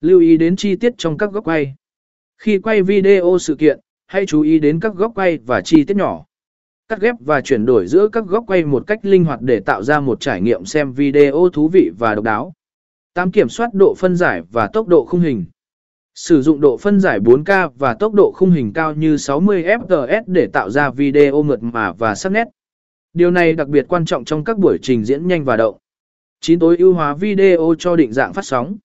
Lưu ý đến chi tiết trong các góc quay. Khi quay video sự kiện, hãy chú ý đến các góc quay và chi tiết nhỏ. Cắt ghép và chuyển đổi giữa các góc quay một cách linh hoạt để tạo ra một trải nghiệm xem video thú vị và độc đáo. 8. Kiểm soát độ phân giải và tốc độ khung hình. Sử dụng độ phân giải 4K và tốc độ khung hình cao như 60 fps để tạo ra video mượt mà và sắc nét. Điều này đặc biệt quan trọng trong các buổi trình diễn nhanh và động. 9. Tối ưu hóa video cho định dạng phát sóng.